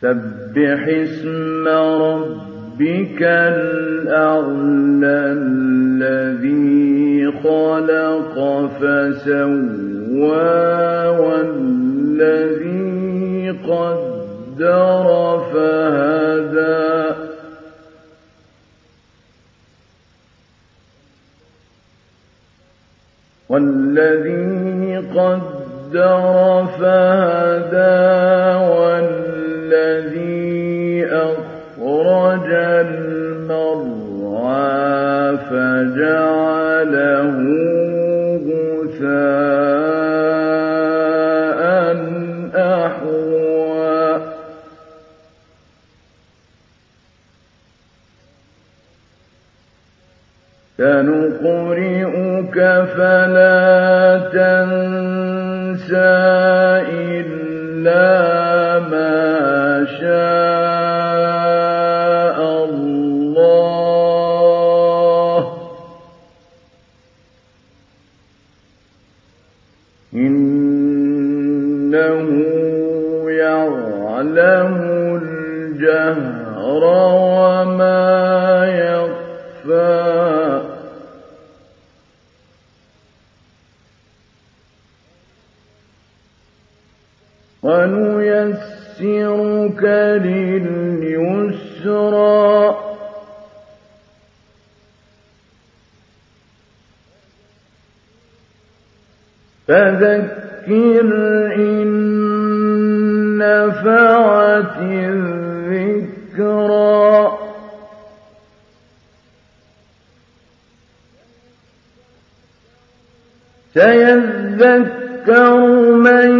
سبح اسم ربك الأعلى الذي خلق فسوى والذي قدر فهدى والذي قدر فهدى سنقرئك فلا تنسى إلا ما شاء الله. إنه يعلم الجهر وما ونيسرك لليسرى. فذكر إن نفعت الذكرى. سيذكر من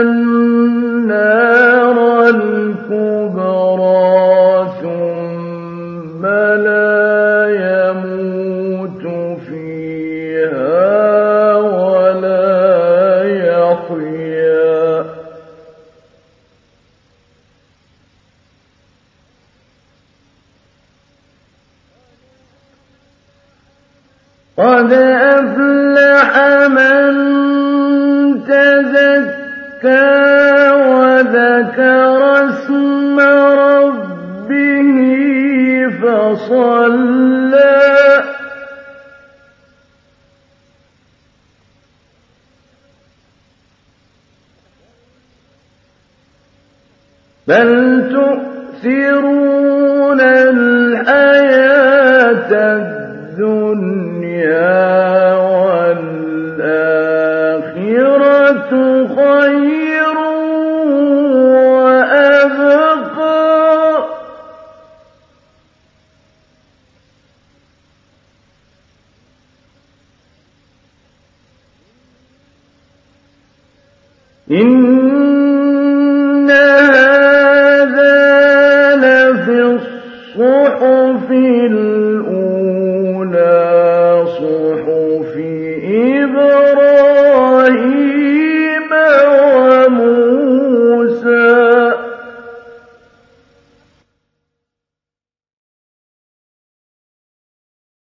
النار الكبرى ثم لا يموت فيها ولا قد أفلح من تزكى وذكر اسم ربه فصلى. بل تؤثرون الحياة إن